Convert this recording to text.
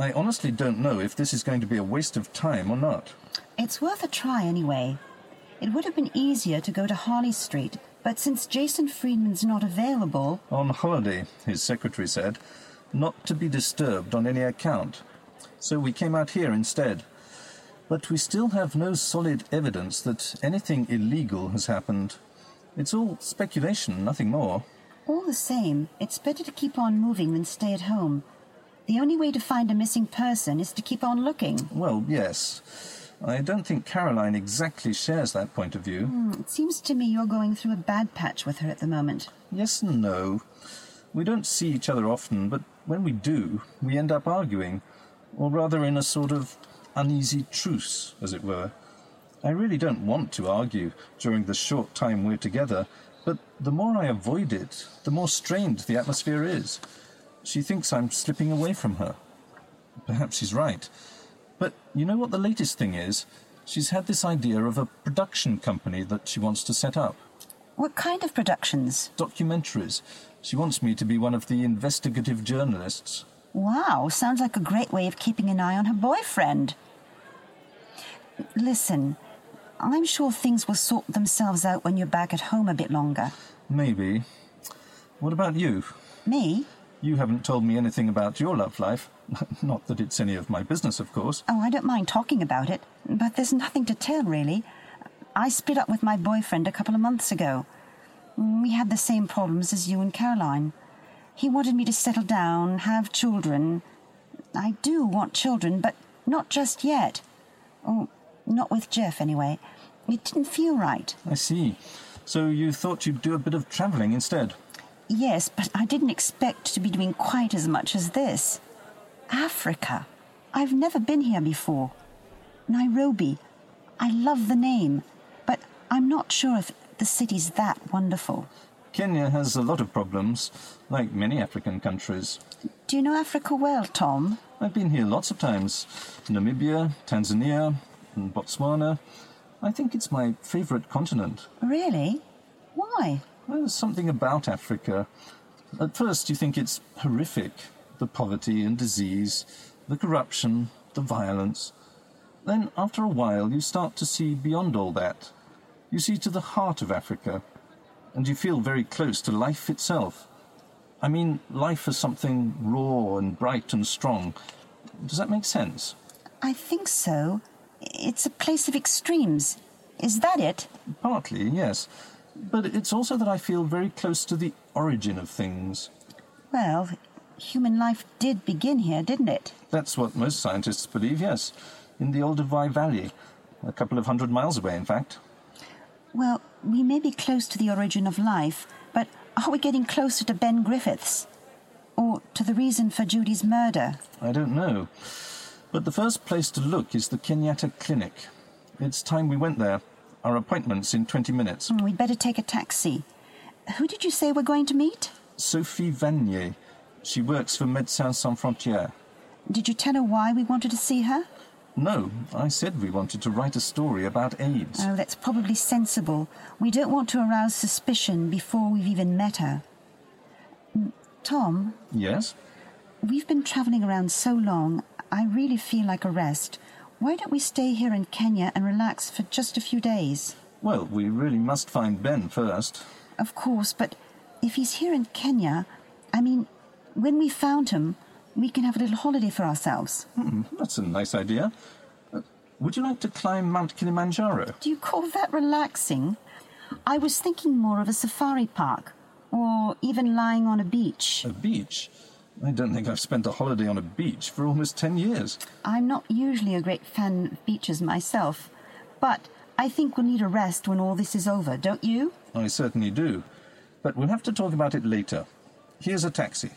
I honestly don't know if this is going to be a waste of time or not. It's worth a try anyway. It would have been easier to go to Harley Street, but since Jason Friedman's not available, On holiday, his secretary said, not to be disturbed on any account. So we came out here instead. But we still have no solid evidence that anything illegal has happened. It's all speculation, nothing more. all the same, it's better to keep on moving than stay at home. The only way to find a missing person is to keep on looking. Well, yes. I don't think Caroline exactly shares that point of view. Hmm, It seems to me you're going through a bad patch with her at the moment. Yes and no. We don't see each other often, but when we do, we end up arguing, or rather in a sort of uneasy truce, as it were. I really don't want to argue during the short time we're together, but the more I avoid it, the more strained the atmosphere is. She thinks I'm slipping away from her. Perhaps she's right. But you know what the latest thing is? She's had this idea of a production company that she wants to set up What kind of productions? documentaries. She wants me to be one of the investigative journalists. Wow, sounds like a great way of keeping an eye on her boyfriend. Listen, I'm sure things will sort themselves out when you're back at home a bit longer. Maybe. What about you? Me? You haven't told me anything about your love life. Not that it's any of my business, of course. Oh, I don't mind talking about it, but there's nothing to tell, really. I split up with my boyfriend a couple of months ago. We had the same problems as you and Caroline. He wanted me to settle down, have children. I do want children, but not just yet. Oh, not with Jeff, anyway. It didn't feel right. I see. So you thought you'd do a bit of travelling instead? Yes, but I didn't expect to be doing quite as much as this. Africa. I've never been here before. Nairobi. I love the name, but I'm not sure if the city's that wonderful. Kenya has a lot of problems, like many African countries. Do you know Africa well, Tom? I've been here lots of times. Namibia, Tanzania, and Botswana. I think it's my favourite continent. Really? Why? There's something about Africa. At first, you think it's horrific the poverty and disease, the corruption, the violence. Then, after a while, you start to see beyond all that. You see to the heart of Africa, and you feel very close to life itself. I mean, life as something raw and bright and strong. Does that make sense? I think so. It's a place of extremes. Is that it? Partly, yes. But it's also that I feel very close to the origin of things. Well, human life did begin here, didn't it? That's what most scientists believe, yes. In the Olduvai Valley. A couple of hundred miles away, in fact. Well, we may be close to the origin of life, but are we getting closer to Ben Griffiths? Or to the reason for Judy's murder? I don't know. But the first place to look is the Kenyatta Clinic. It's time we went there. Our appointment's in 20 minutes. Hmm, We'd better take a taxi. Who did you say we're going to meet? Sophie Vannier. She works for Médecins Sans Frontières. Did you tell her why we wanted to see her? No, I said we wanted to write a story about AIDS. Oh, that's probably sensible. We don't want to arouse suspicion before we've even met her. Mm, Tom, Yes? we've been travelling around so long, I really feel like a rest. Why don't we stay here in Kenya and relax for just a few days? Well, we really must find Ben first. Of course, but if he's here in Kenya, I mean, when we found him, we can have a little holiday for ourselves. Hmm, that's a nice idea. Uh, would you like to climb Mount Kilimanjaro? Do you call that relaxing? I was thinking more of a safari park, or even lying on a beach. A beach? I don't think I've spent a holiday on a beach for almost 10 years. I'm not usually a great fan of beaches myself, but I think we'll need a rest when all this is over, don't you? I certainly do. But we'll have to talk about it later. Here's a taxi.